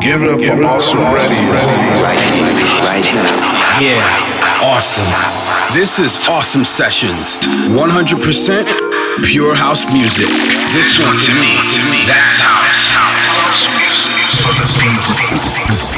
Give it up for Awesome Ready. Right here, right now. Yeah, awesome. This is Awesome Sessions. 100% pure house music. This one to me, that's house. House music for the people.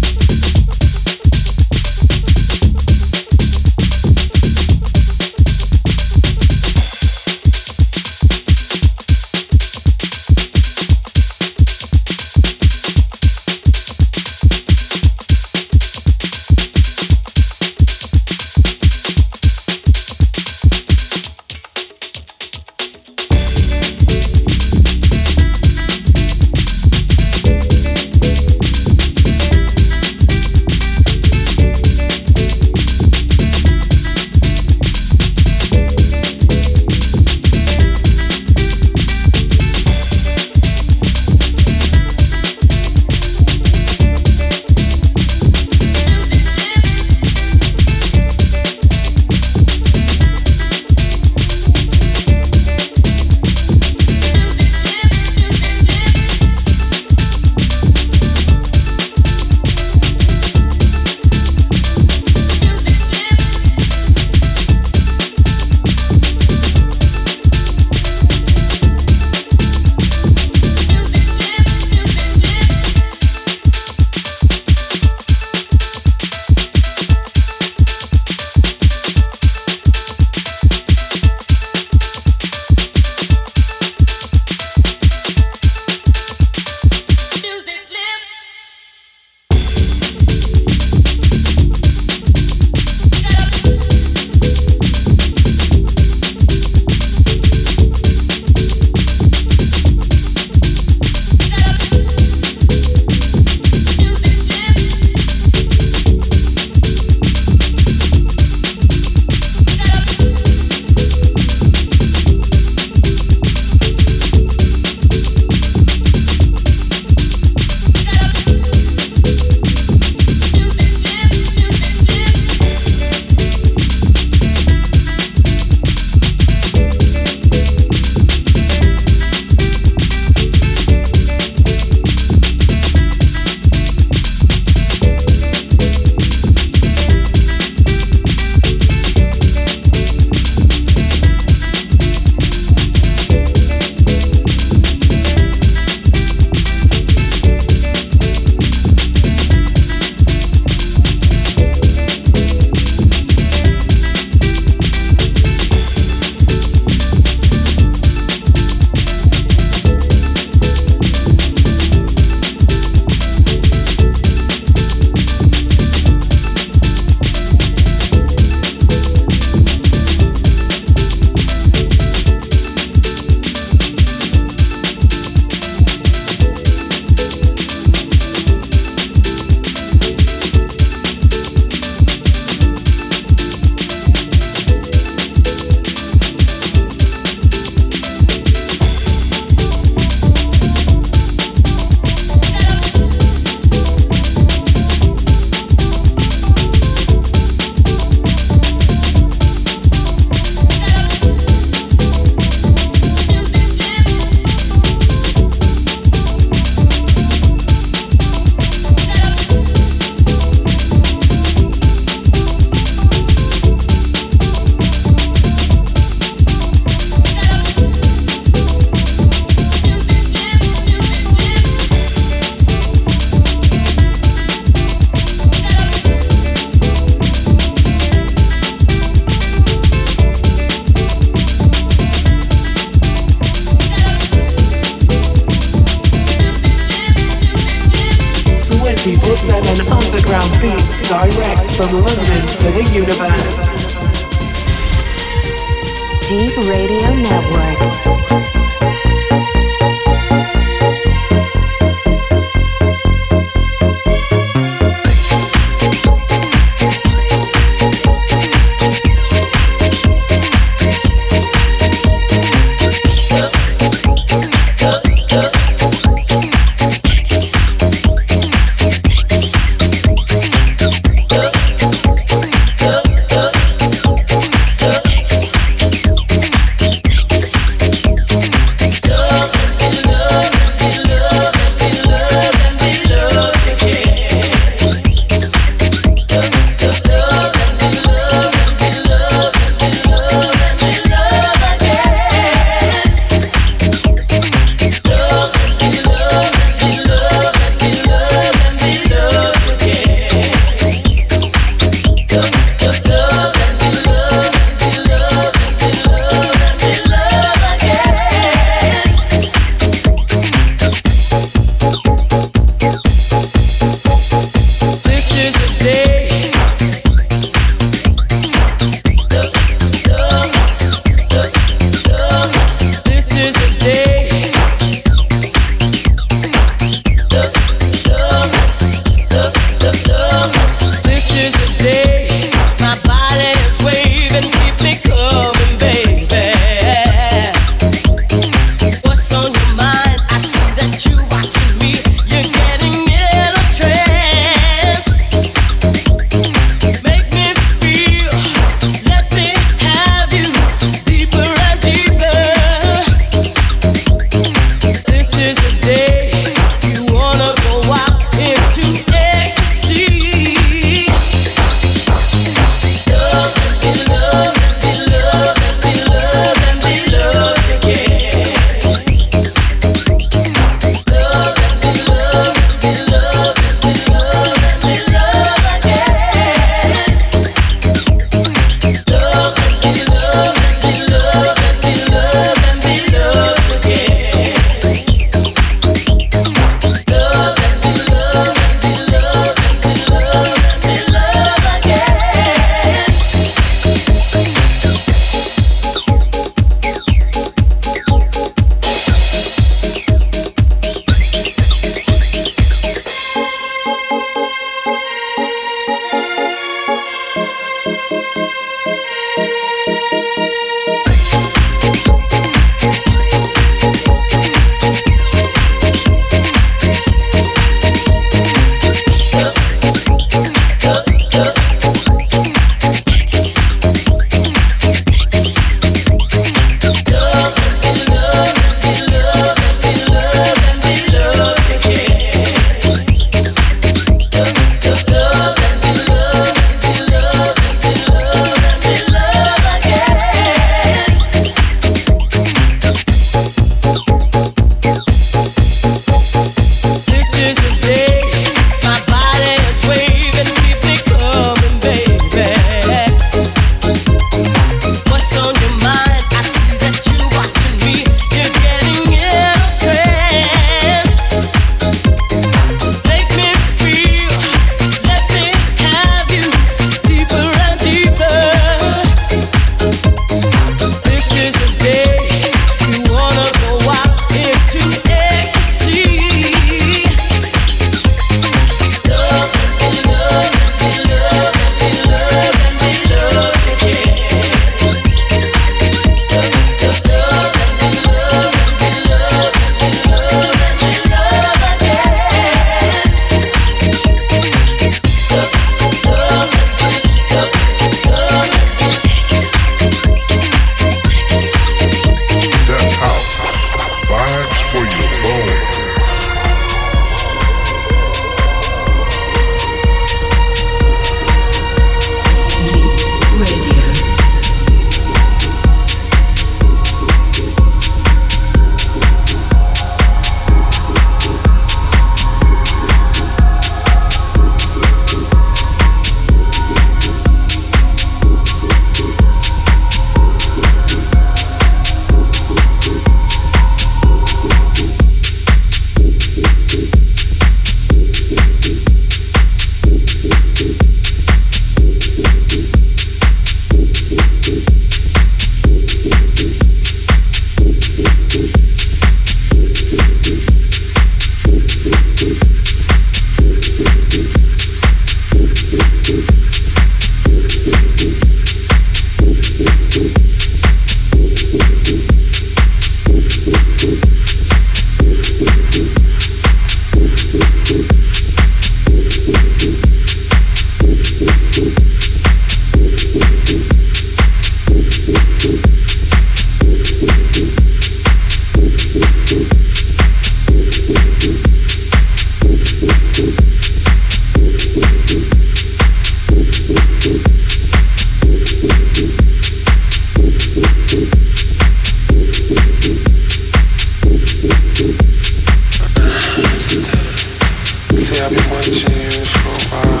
I've been watching you for a while.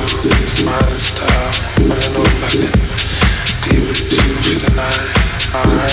My style. Know nothing, with you for the night.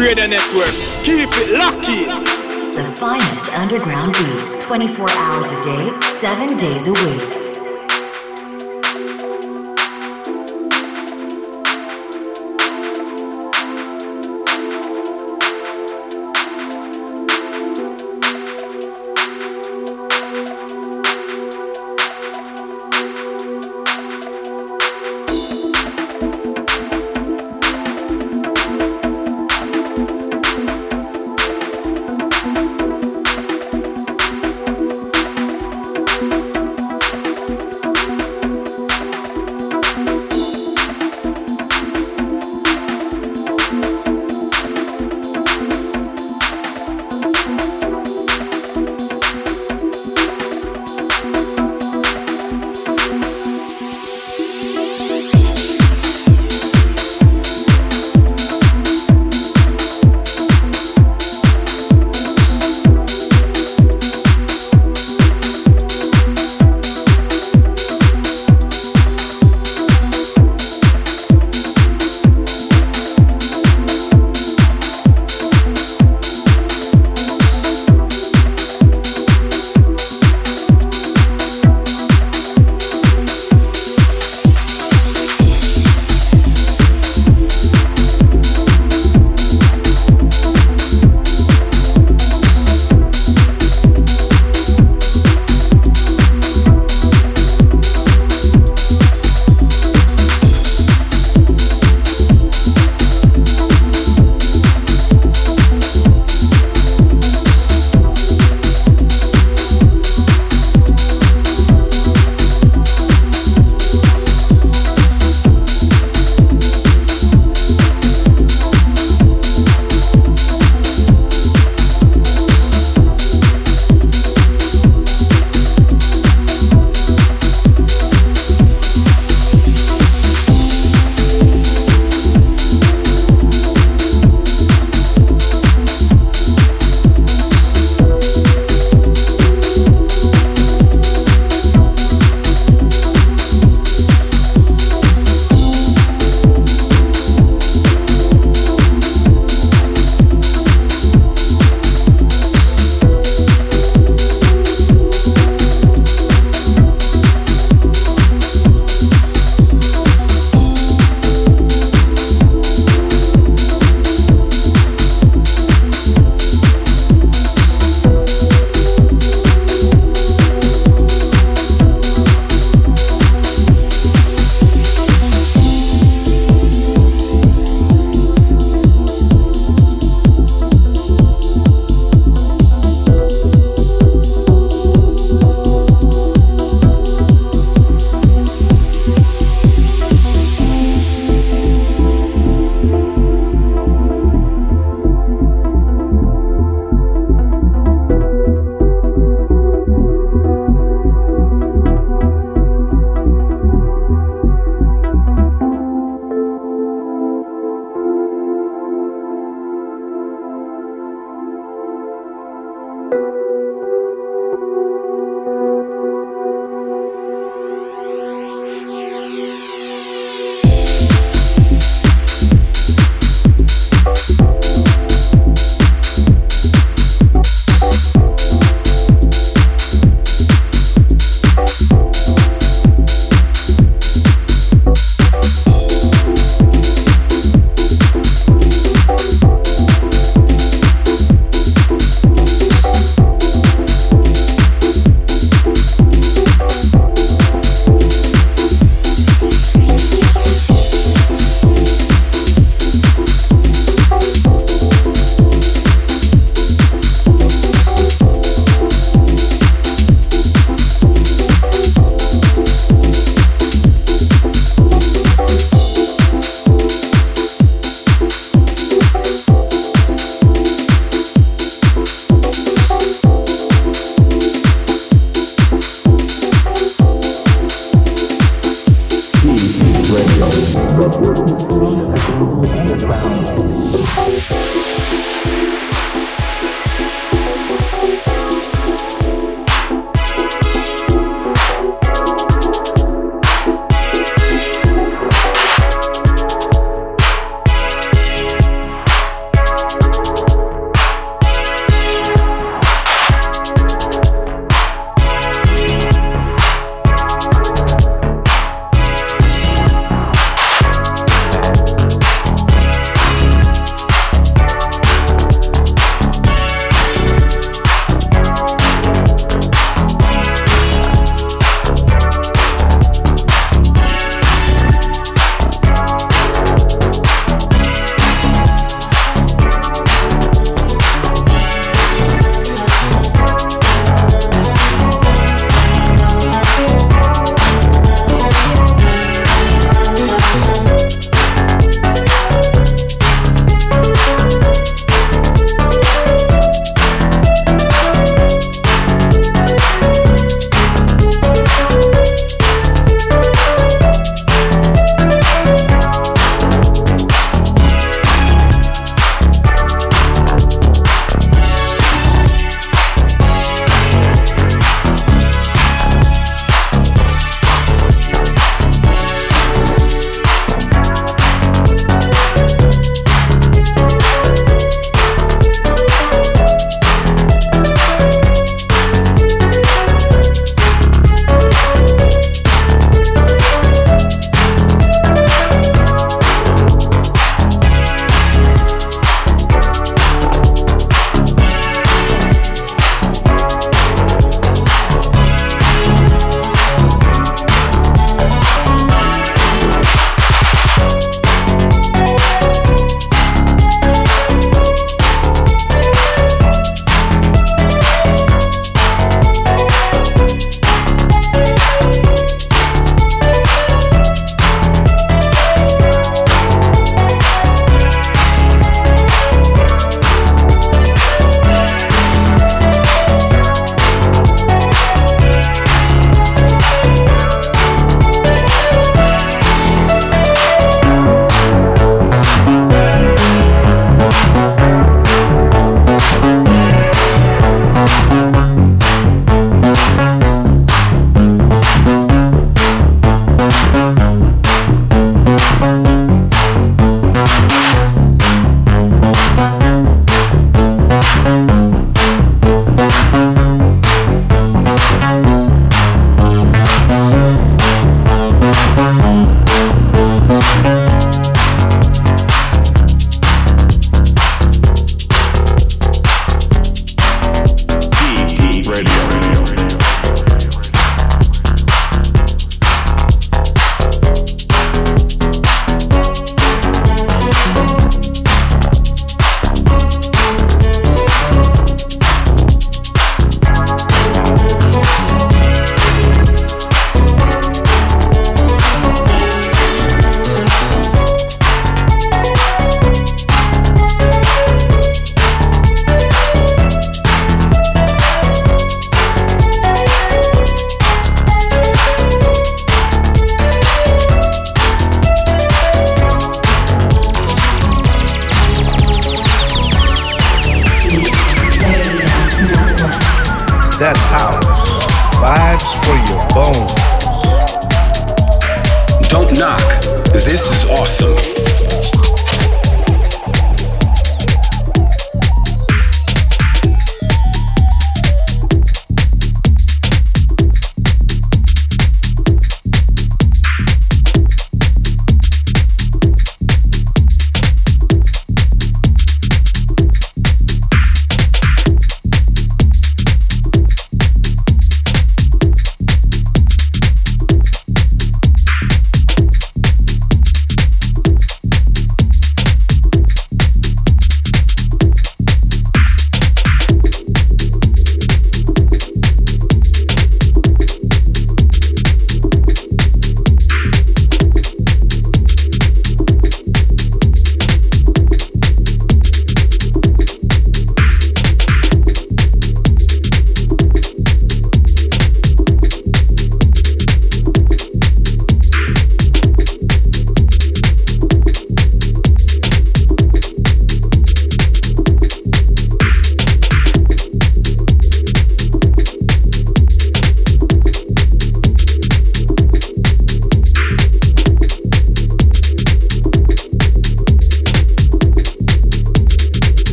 Radio Network. Keep it lucky. The finest underground beats, 24 hours a day, 7 days a week.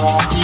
Bye.